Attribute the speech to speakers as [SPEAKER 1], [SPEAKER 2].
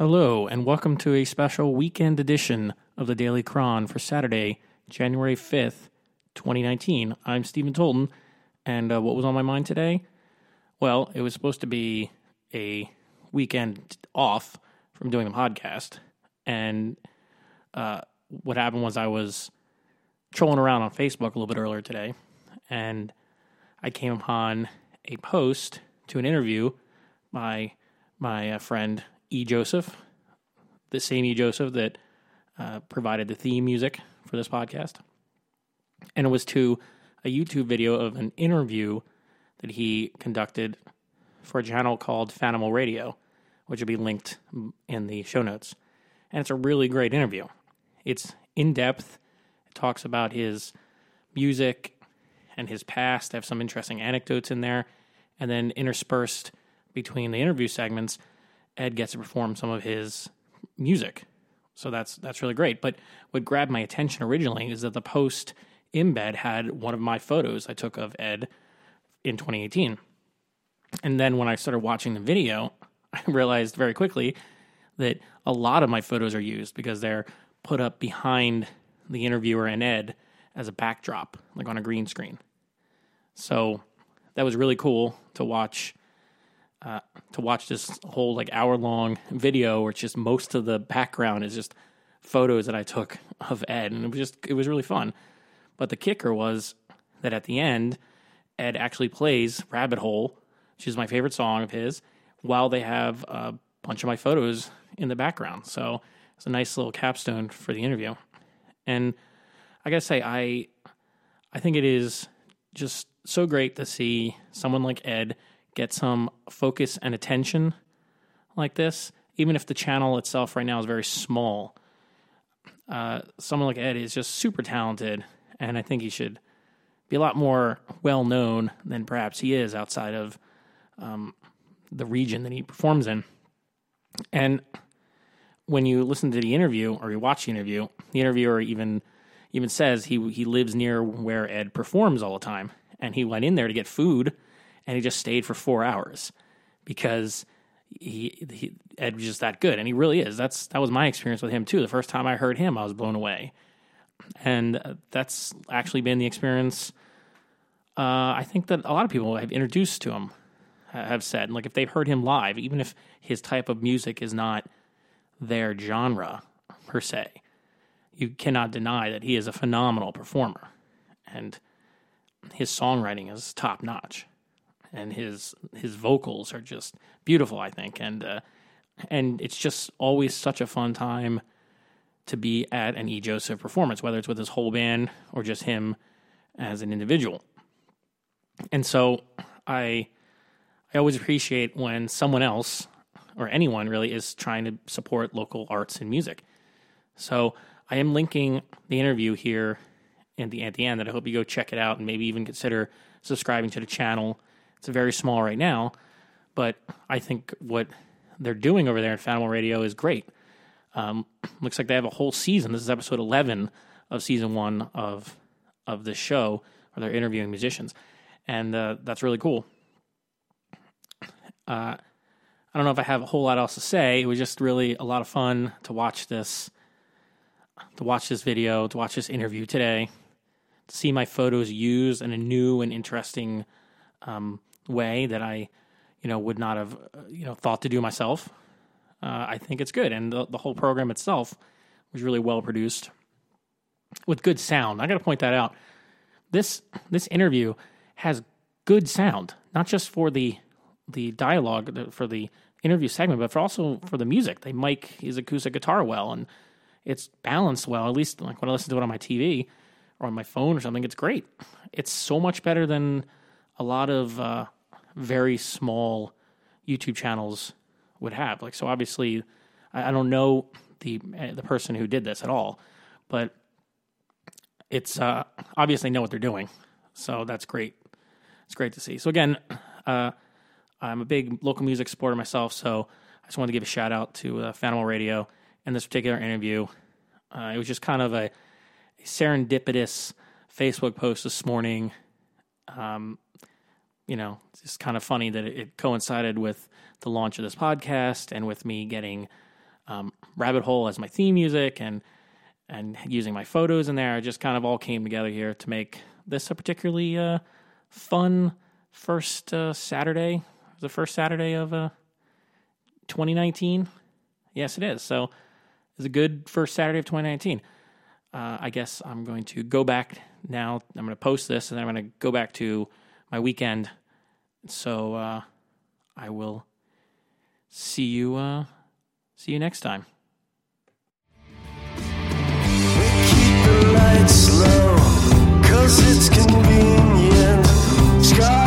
[SPEAKER 1] Hello, and welcome to a special weekend edition of the Daily Chron for Saturday, January 5th, 2019. I'm Stephen Tolton, and uh, what was on my mind today? Well, it was supposed to be a weekend off from doing the podcast, and uh, what happened was I was trolling around on Facebook a little bit earlier today, and I came upon a post to an interview by my uh, friend E. Joseph, the same E. Joseph that uh, provided the theme music for this podcast. And it was to a YouTube video of an interview that he conducted for a channel called Fanimal Radio, which will be linked in the show notes. And it's a really great interview. It's in depth, it talks about his music and his past. I have some interesting anecdotes in there. And then interspersed between the interview segments, Ed gets to perform some of his music. So that's that's really great. But what grabbed my attention originally is that the post embed had one of my photos I took of Ed in 2018. And then when I started watching the video, I realized very quickly that a lot of my photos are used because they're put up behind the interviewer and Ed as a backdrop, like on a green screen. So that was really cool to watch to watch this whole like hour long video where it's just most of the background is just photos that I took of Ed, and it was just it was really fun. But the kicker was that at the end, Ed actually plays Rabbit Hole, which is my favorite song of his, while they have a bunch of my photos in the background. So it's a nice little capstone for the interview. And I gotta say, I I think it is just so great to see someone like Ed get some focus and attention like this, even if the channel itself right now is very small. Uh, someone like Ed is just super talented, and I think he should be a lot more well known than perhaps he is outside of um, the region that he performs in. And when you listen to the interview or you watch the interview, the interviewer even even says he he lives near where Ed performs all the time, and he went in there to get food and he just stayed for four hours because he, he Ed was just that good, and he really is. That's that was my experience with him too. The first time I heard him, I was blown away, and uh, that's actually been the experience. Uh, I think that a lot of people have introduced to him have said, like if they've heard him live, even if his type of music is not their genre per se, you cannot deny that he is a phenomenal performer, and his songwriting is top notch and his his vocals are just beautiful. I think, and uh, and it's just always such a fun time to be at an E. Joseph performance, whether it's with his whole band or just him as an individual. And so I I always appreciate when someone else or anyone really is trying to support local arts and music. So I am linking the interview here at the at the end that I hope you go check it out and maybe even consider subscribing to the channel it's very small right now, but I think what they're doing over there at Fanimal Radio is great. Um, looks like they have a whole season. This is episode 11 of season one of of this show, where they're interviewing musicians, and uh, that's really cool. Uh, I don't know if I have a whole lot else to say. It was just really a lot of fun to watch this, to watch this video, to watch this interview today, to see my photos used in a new and interesting um, way that I, you know, would not have, uh, you know, thought to do myself. Uh, I think it's good, and the, the whole program itself was really well produced with good sound. I got to point that out. This this interview has good sound, not just for the the dialogue for the interview segment, but for also for the music. They mic his acoustic guitar well, and it's balanced well. At least like when I listen to it on my TV or on my phone or something, it's great. It's so much better than a lot of uh, very small YouTube channels would have. Like, so obviously, I, I don't know the the person who did this at all, but it's uh, obviously know what they're doing. So that's great. It's great to see. So again, uh, I'm a big local music supporter myself, so I just wanted to give a shout out to uh, Fanimal Radio and this particular interview. Uh, it was just kind of a, a serendipitous Facebook post this morning. Um, you know, it's kind of funny that it, coincided with the launch of this podcast and with me getting um, Rabbit Hole as my theme music and and using my photos in there. It just kind of all came together here to make this a particularly uh, fun first uh, Saturday, the first Saturday of uh, 2019. Yes, it is. So it's a good first Saturday of 2019. Uh, I guess I'm going to go back now. I'm going to post this and then I'm going to go back to my weekend. So uh, I will see you. Uh, see you next time.
[SPEAKER 2] Keep the lights low, cause it's convenient. Sky-